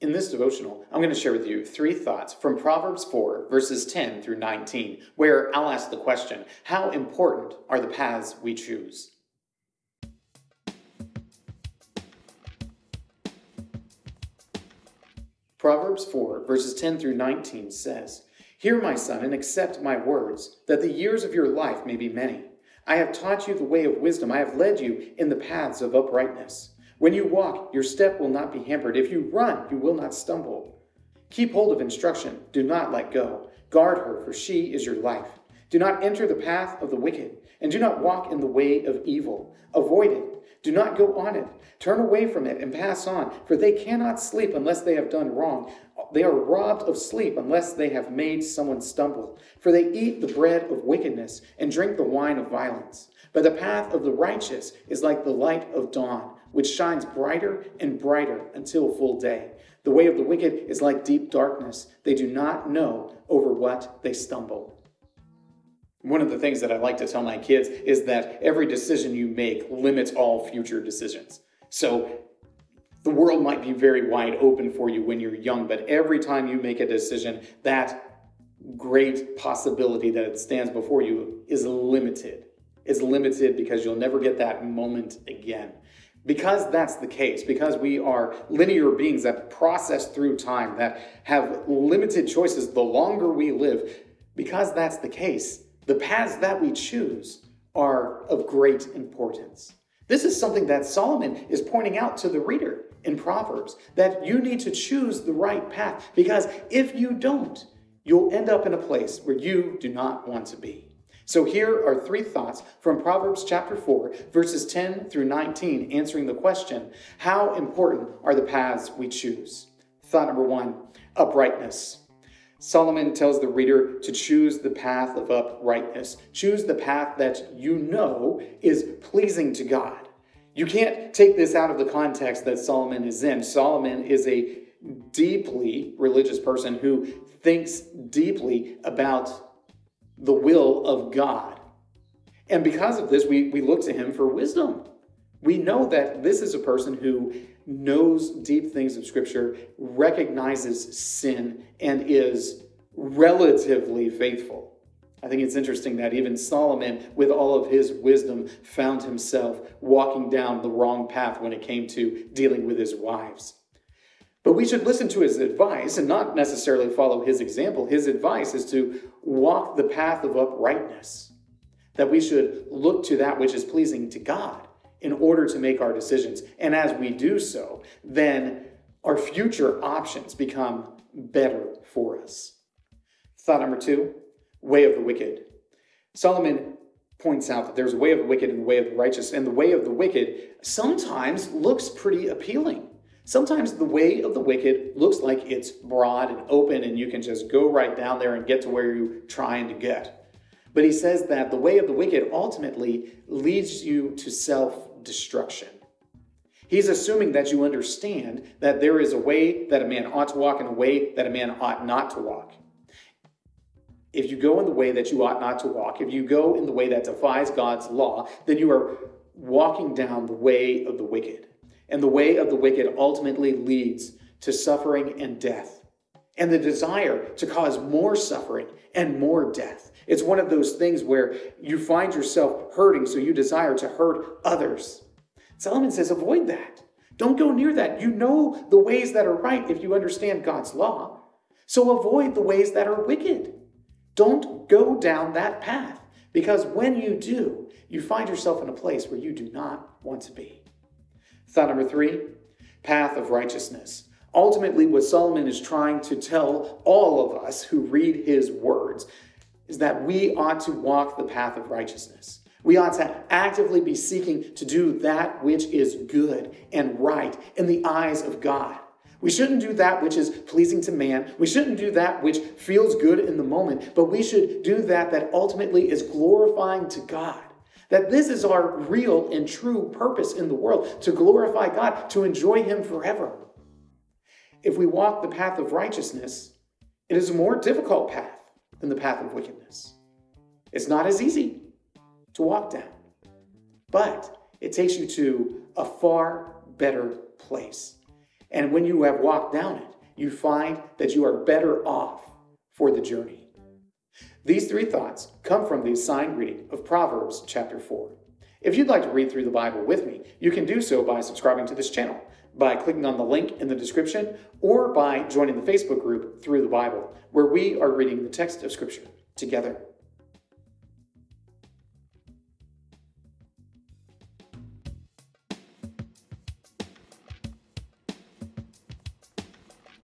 In this devotional, I'm going to share with you three thoughts from Proverbs 4, verses 10 through 19, where I'll ask the question How important are the paths we choose? Proverbs 4, verses 10 through 19 says, Hear, my son, and accept my words, that the years of your life may be many. I have taught you the way of wisdom, I have led you in the paths of uprightness. When you walk, your step will not be hampered. If you run, you will not stumble. Keep hold of instruction. Do not let go. Guard her, for she is your life. Do not enter the path of the wicked, and do not walk in the way of evil. Avoid it. Do not go on it. Turn away from it and pass on, for they cannot sleep unless they have done wrong. They are robbed of sleep unless they have made someone stumble. For they eat the bread of wickedness and drink the wine of violence. But the path of the righteous is like the light of dawn which shines brighter and brighter until full day. The way of the wicked is like deep darkness. They do not know over what they stumble. One of the things that I like to tell my kids is that every decision you make limits all future decisions. So the world might be very wide open for you when you're young, but every time you make a decision, that great possibility that it stands before you is limited. It's limited because you'll never get that moment again. Because that's the case, because we are linear beings that process through time, that have limited choices the longer we live, because that's the case, the paths that we choose are of great importance. This is something that Solomon is pointing out to the reader in Proverbs that you need to choose the right path, because if you don't, you'll end up in a place where you do not want to be. So here are three thoughts from Proverbs chapter 4, verses 10 through 19, answering the question How important are the paths we choose? Thought number one uprightness. Solomon tells the reader to choose the path of uprightness. Choose the path that you know is pleasing to God. You can't take this out of the context that Solomon is in. Solomon is a deeply religious person who thinks deeply about the will of God. And because of this, we, we look to him for wisdom. We know that this is a person who knows deep things of Scripture, recognizes sin, and is relatively faithful. I think it's interesting that even Solomon, with all of his wisdom, found himself walking down the wrong path when it came to dealing with his wives. But we should listen to his advice and not necessarily follow his example. His advice is to walk the path of uprightness, that we should look to that which is pleasing to God in order to make our decisions. And as we do so, then our future options become better for us. Thought number two way of the wicked. Solomon points out that there's a way of the wicked and the way of the righteous, and the way of the wicked sometimes looks pretty appealing. Sometimes the way of the wicked looks like it's broad and open and you can just go right down there and get to where you're trying to get. But he says that the way of the wicked ultimately leads you to self destruction. He's assuming that you understand that there is a way that a man ought to walk and a way that a man ought not to walk. If you go in the way that you ought not to walk, if you go in the way that defies God's law, then you are walking down the way of the wicked. And the way of the wicked ultimately leads to suffering and death, and the desire to cause more suffering and more death. It's one of those things where you find yourself hurting, so you desire to hurt others. Solomon says, avoid that. Don't go near that. You know the ways that are right if you understand God's law. So avoid the ways that are wicked. Don't go down that path because when you do, you find yourself in a place where you do not want to be. Thought number three path of righteousness. Ultimately, what Solomon is trying to tell all of us who read his words is that we ought to walk the path of righteousness. We ought to actively be seeking to do that which is good and right in the eyes of God. We shouldn't do that which is pleasing to man. We shouldn't do that which feels good in the moment, but we should do that that ultimately is glorifying to God. That this is our real and true purpose in the world to glorify God, to enjoy Him forever. If we walk the path of righteousness, it is a more difficult path than the path of wickedness. It's not as easy to walk down, but it takes you to a far better place. And when you have walked down it, you find that you are better off for the journey. These three thoughts come from the assigned reading of Proverbs chapter 4. If you'd like to read through the Bible with me, you can do so by subscribing to this channel, by clicking on the link in the description, or by joining the Facebook group Through the Bible, where we are reading the text of Scripture together.